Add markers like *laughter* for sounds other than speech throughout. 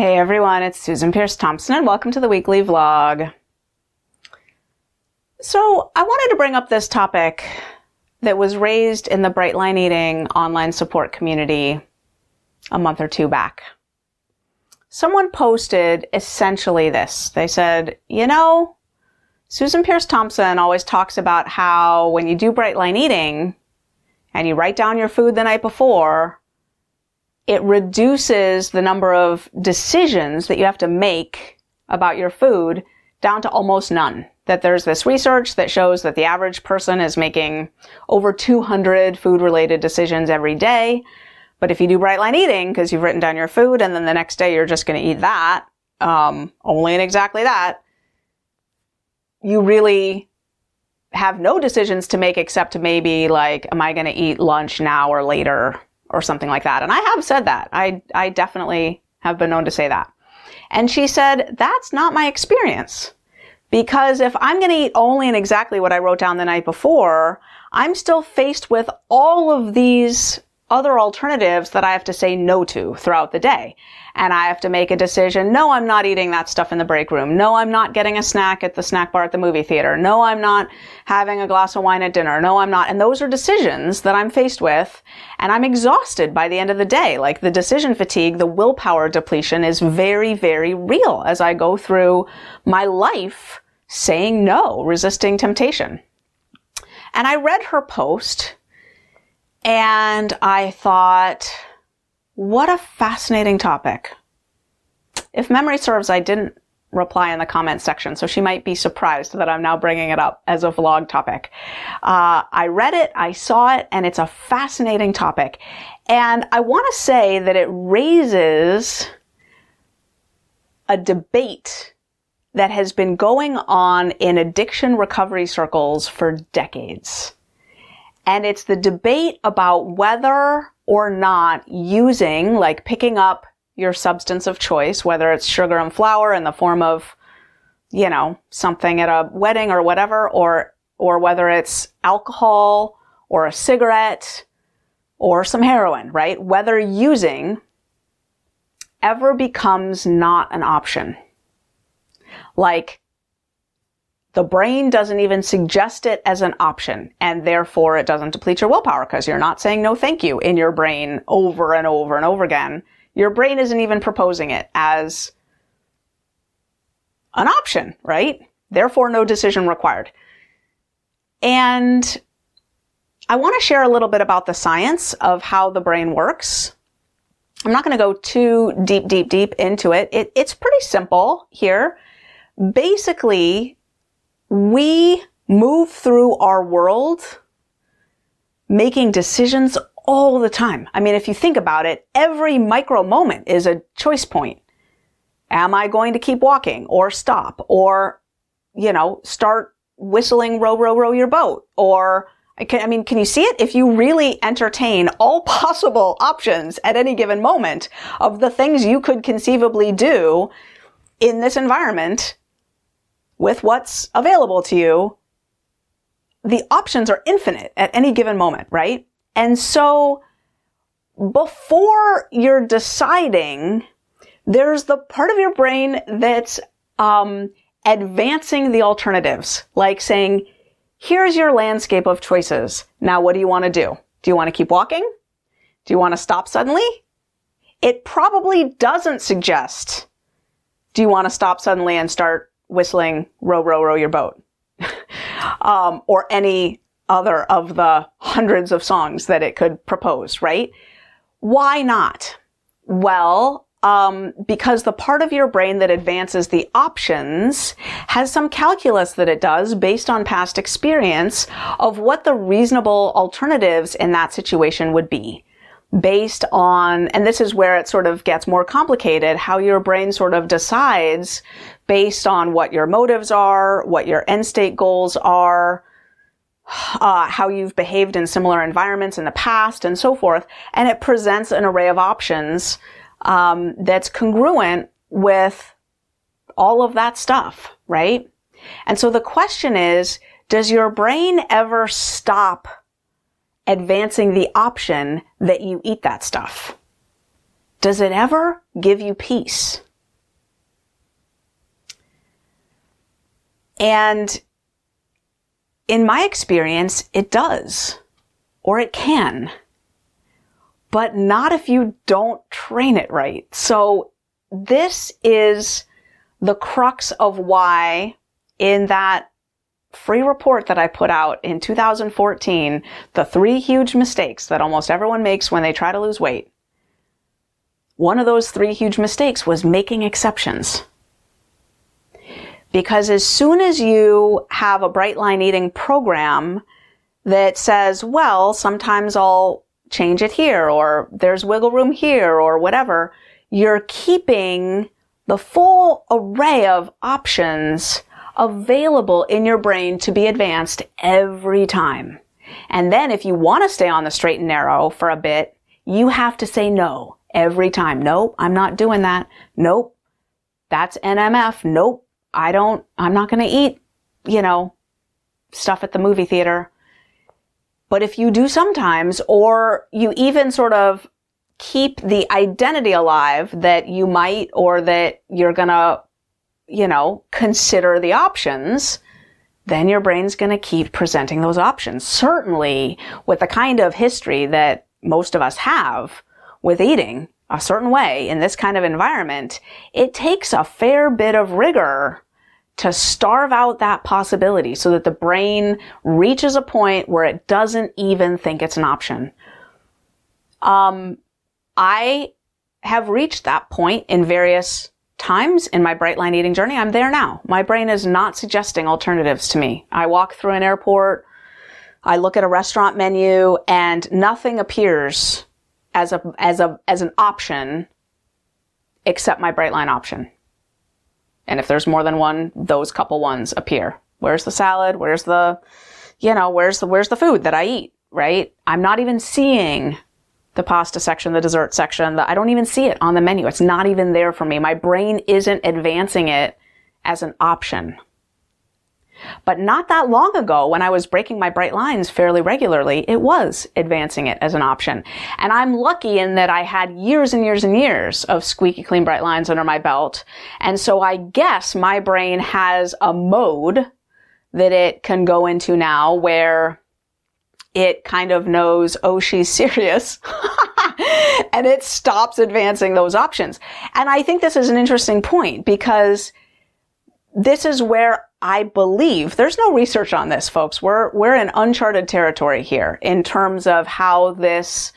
Hey everyone, it's Susan Peirce Thompson and welcome to the weekly vlog. So I wanted to bring up this topic that was raised in the Bright Line Eating online support community a month or two back. Someone posted essentially this. They said, you know, Susan Peirce Thompson always talks about how when you do Bright Line Eating and you write down your food the night before, it reduces the number of decisions that you have to make about your food down to almost none. That there's this research that shows that the average person is making over 200 food related decisions every day. But if you do bright line eating, because you've written down your food and then the next day you're just going to eat that, um, only and exactly that, you really have no decisions to make except maybe like, am I going to eat lunch now or later or something like that. And I have said that. I, I definitely have been known to say that. And she said, that's not my experience. Because if I'm going to eat only and exactly what I wrote down the night before, I'm still faced with all of these other alternatives that I have to say no to throughout the day. And I have to make a decision. No, I'm not eating that stuff in the break room. No, I'm not getting a snack at the snack bar at the movie theater. No, I'm not having a glass of wine at dinner. No, I'm not. And those are decisions that I'm faced with. And I'm exhausted by the end of the day. Like the decision fatigue, the willpower depletion is very, very real as I go through my life saying no, resisting temptation. And I read her post and I thought, what a fascinating topic. If memory serves, I didn't reply in the comment section, so she might be surprised that I'm now bringing it up as a vlog topic. Uh, I read it, I saw it, and it's a fascinating topic. And I want to say that it raises a debate that has been going on in addiction recovery circles for decades. And it's the debate about whether or not using, like picking up your substance of choice, whether it's sugar and flour in the form of, you know, something at a wedding or whatever, or, or whether it's alcohol or a cigarette or some heroin, right? Whether using ever becomes not an option. Like the brain doesn't even suggest it as an option, and therefore it doesn't deplete your willpower because you're not saying no thank you in your brain over and over and over again. Your brain isn't even proposing it as an option, right? Therefore, no decision required. And I want to share a little bit about the science of how the brain works. I'm not going to go too deep, deep, deep into it. it. It's pretty simple here. Basically, we move through our world making decisions all the time. I mean, if you think about it, every micro moment is a choice point. Am I going to keep walking or stop or, you know, start whistling row, row, row your boat or I mean, can you see it? If you really entertain all *laughs* possible options at any given moment of the things you could conceivably do in this environment, with what's available to you, the options are infinite at any given moment, right? And so before you're deciding, there's the part of your brain that's um, advancing the alternatives, like saying, here's your landscape of choices. Now, what do you want to do? Do you want to keep walking? Do you want to stop suddenly? It probably doesn't suggest, do you want to stop suddenly and start whistling row, row, row your boat. *laughs* um, or any other of the hundreds of songs that it could propose, right? Why not? Well, um, because the part of your brain that advances the options has some calculus that it does based on past experience of what the reasonable alternatives in that situation would be based on, and this is where it sort of gets more complicated, how your brain sort of decides based on what your motives are, what your end state goals are, uh, how you've behaved in similar environments in the past, and so forth. And it presents an array of options um, that's congruent with all of that stuff, right? And so the question is, does your brain ever stop advancing the option that you eat that stuff? Does it ever give you peace? And in my experience, it does. Or it can. But not if you don't train it right. So this is the crux of why in that free report that I put out in 2014, the three huge mistakes that almost everyone makes when they try to lose weight. One of those three huge mistakes was making exceptions. Because as soon as you have a bright line eating program that says, well, sometimes I'll change it here or there's wiggle room here or whatever, you're keeping the full array of options available in your brain to be advanced every time. And then if you want to stay on the straight and narrow for a bit, you have to say no every time. Nope, I'm not doing that. Nope, that's NMF. Nope, I don't, I'm not going to eat, you know, stuff at the movie theater. But if you do sometimes, or you even sort of keep the identity alive that you might or that you're going to, you know, consider the options, then your brain's going to keep presenting those options. Certainly with the kind of history that most of us have with eating, a certain way in this kind of environment, it takes a fair bit of rigor to starve out that possibility so that the brain reaches a point where it doesn't even think it's an option. Um, I have reached that point in various times in my bright line eating journey. I'm there now. My brain is not suggesting alternatives to me. I walk through an airport. I look at a restaurant menu and nothing appears as a, as a, as an option except my bright line option. And if there's more than one, those couple ones appear. Where's the salad? Where's the, you know, where's the, where's the food that I eat? Right? I'm not even seeing the pasta section, the dessert section. The, I don't even see it on the menu. It's not even there for me. My brain isn't advancing it as an option. But not that long ago, when I was breaking my bright lines fairly regularly, it was advancing it as an option. And I'm lucky in that I had years and years and years of squeaky clean bright lines under my belt. And so I guess my brain has a mode that it can go into now where it kind of knows, oh, she's serious. *laughs* and it stops advancing those options. And I think this is an interesting point because this is where I believe there's no research on this, folks. We're we're in uncharted territory here in terms of how this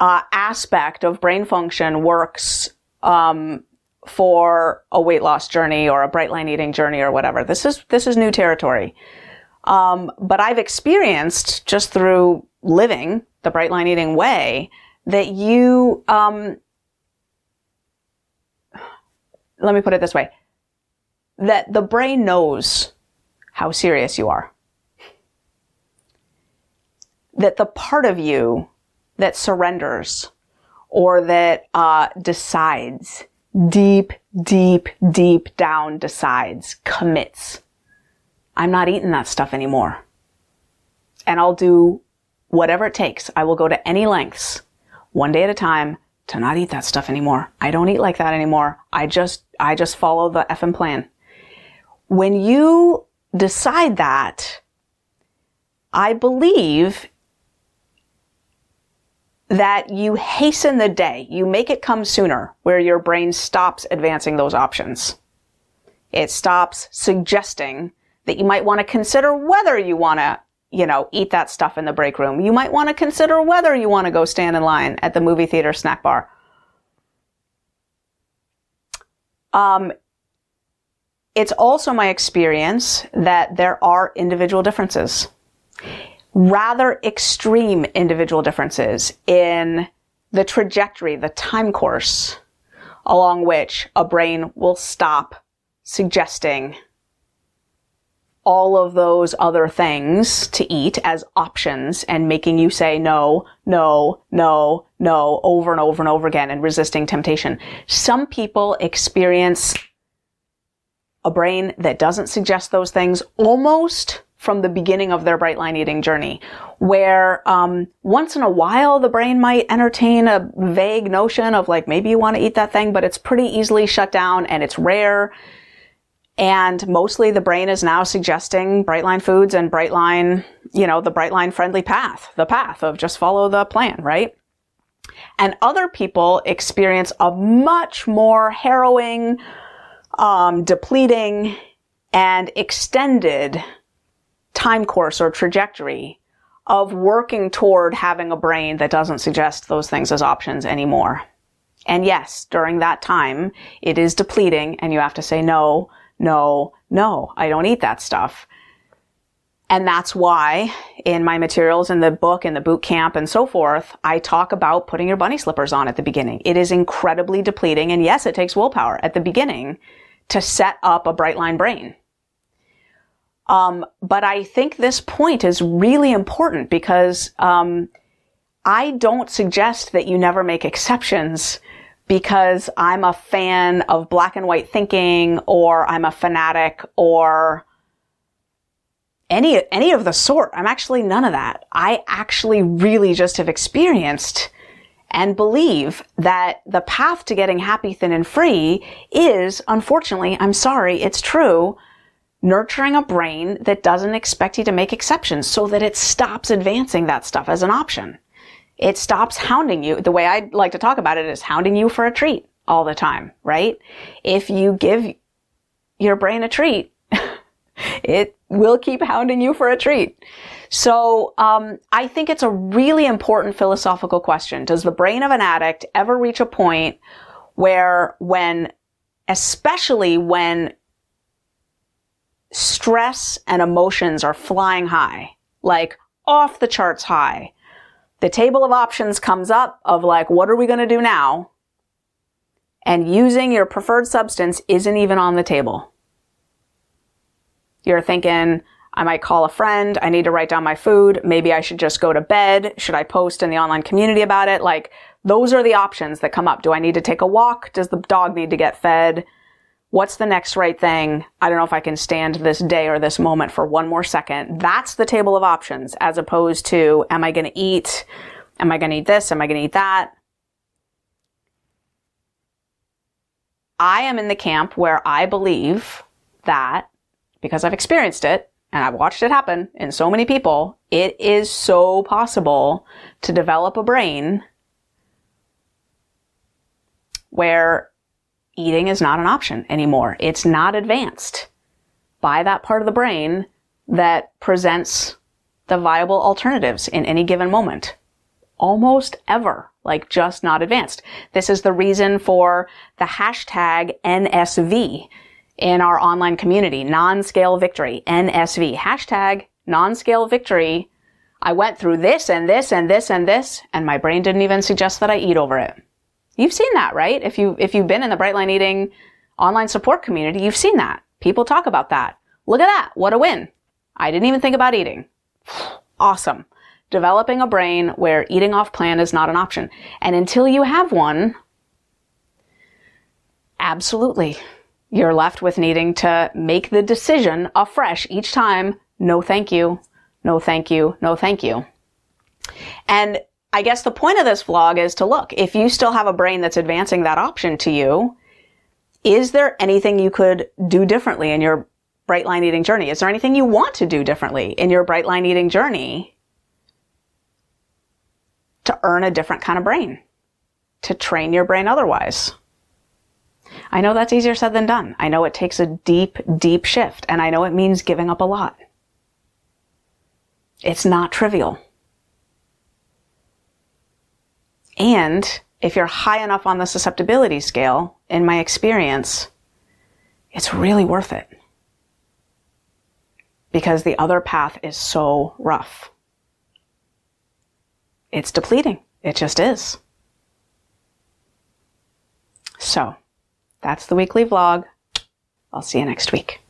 uh, aspect of brain function works um, for a weight loss journey or a bright line eating journey or whatever. This is this is new territory. Um, but I've experienced just through living the bright line eating way that you um, let me put it this way that the brain knows how serious you are. That the part of you that surrenders or that uh, decides, deep, deep, deep down decides, commits. I'm not eating that stuff anymore. And I'll do whatever it takes. I will go to any lengths, one day at a time, to not eat that stuff anymore. I don't eat like that anymore. I just, I just follow the effing plan. When you decide that, I believe that you hasten the day, you make it come sooner where your brain stops advancing those options. It stops suggesting that you might want to consider whether you want to, you know, eat that stuff in the break room. You might want to consider whether you want to go stand in line at the movie theater snack bar. Um, it's also my experience that there are individual differences, rather extreme individual differences in the trajectory, the time course along which a brain will stop suggesting all of those other things to eat as options and making you say no, no, no, no over and over and over again and resisting temptation. Some people experience a brain that doesn't suggest those things almost from the beginning of their bright line eating journey, where um, once in a while the brain might entertain a vague notion of like maybe you want to eat that thing, but it's pretty easily shut down and it's rare. And mostly the brain is now suggesting Brightline foods and Brightline, you know, the Brightline friendly path, the path of just follow the plan, right? And other people experience a much more harrowing, um, depleting, and extended time course or trajectory of working toward having a brain that doesn't suggest those things as options anymore. And yes, during that time, it is depleting and you have to say no, no, no, I don't eat that stuff. And that's why in my materials in the book, in the boot camp and so forth, I talk about putting your bunny slippers on at the beginning. It is incredibly depleting. And yes, it takes willpower at the beginning to set up a bright line brain. Um, but I think this point is really important because um, I don't suggest that you never make exceptions because I'm a fan of black and white thinking or I'm a fanatic or any any of the sort. I'm actually none of that. I actually really just have experienced and believe that the path to getting happy, thin, and free is, unfortunately, I'm sorry, it's true, nurturing a brain that doesn't expect you to make exceptions so that it stops advancing that stuff as an option. It stops hounding you. The way I like to talk about it is hounding you for a treat all the time, right? If you give your brain a treat, it will keep hounding you for a treat. So um, I think it's a really important philosophical question. Does the brain of an addict ever reach a point where when, especially when stress and emotions are flying high, like off the charts high. The table of options comes up of like, what are we going to do now? And using your preferred substance isn't even on the table. You're thinking, I might call a friend. I need to write down my food. Maybe I should just go to bed. Should I post in the online community about it? Like, those are the options that come up. Do I need to take a walk? Does the dog need to get fed? What's the next right thing? I don't know if I can stand this day or this moment for one more second. That's the table of options as opposed to, am I going to eat? Am I going to eat this? Am I going to eat that? I am in the camp where I believe that because I've experienced it and I've watched it happen in so many people, it is so possible to develop a brain where eating is not an option anymore. It's not advanced by that part of the brain that presents the viable alternatives in any given moment. Almost ever, like just not advanced. This is the reason for the hashtag NSV in our online community, non-scale victory, NSV, hashtag non-scale victory. I went through this and this and this and this, and my brain didn't even suggest that I eat over it. You've seen that, right? If you, if you've been in the Brightline Eating online support community, you've seen that. People talk about that. Look at that. What a win. I didn't even think about eating. *sighs* awesome. Developing a brain where eating off plan is not an option. And until you have one, absolutely. You're left with needing to make the decision afresh each time. No, thank you. No, thank you. No, thank you. And I guess the point of this vlog is to look, if you still have a brain that's advancing that option to you, is there anything you could do differently in your bright line eating journey? Is there anything you want to do differently in your bright line eating journey to earn a different kind of brain, to train your brain otherwise? I know that's easier said than done. I know it takes a deep, deep shift, and I know it means giving up a lot. It's not trivial. And if you're high enough on the susceptibility scale, in my experience, it's really worth it. Because the other path is so rough. It's depleting. It just is. So, that's the weekly vlog. I'll see you next week.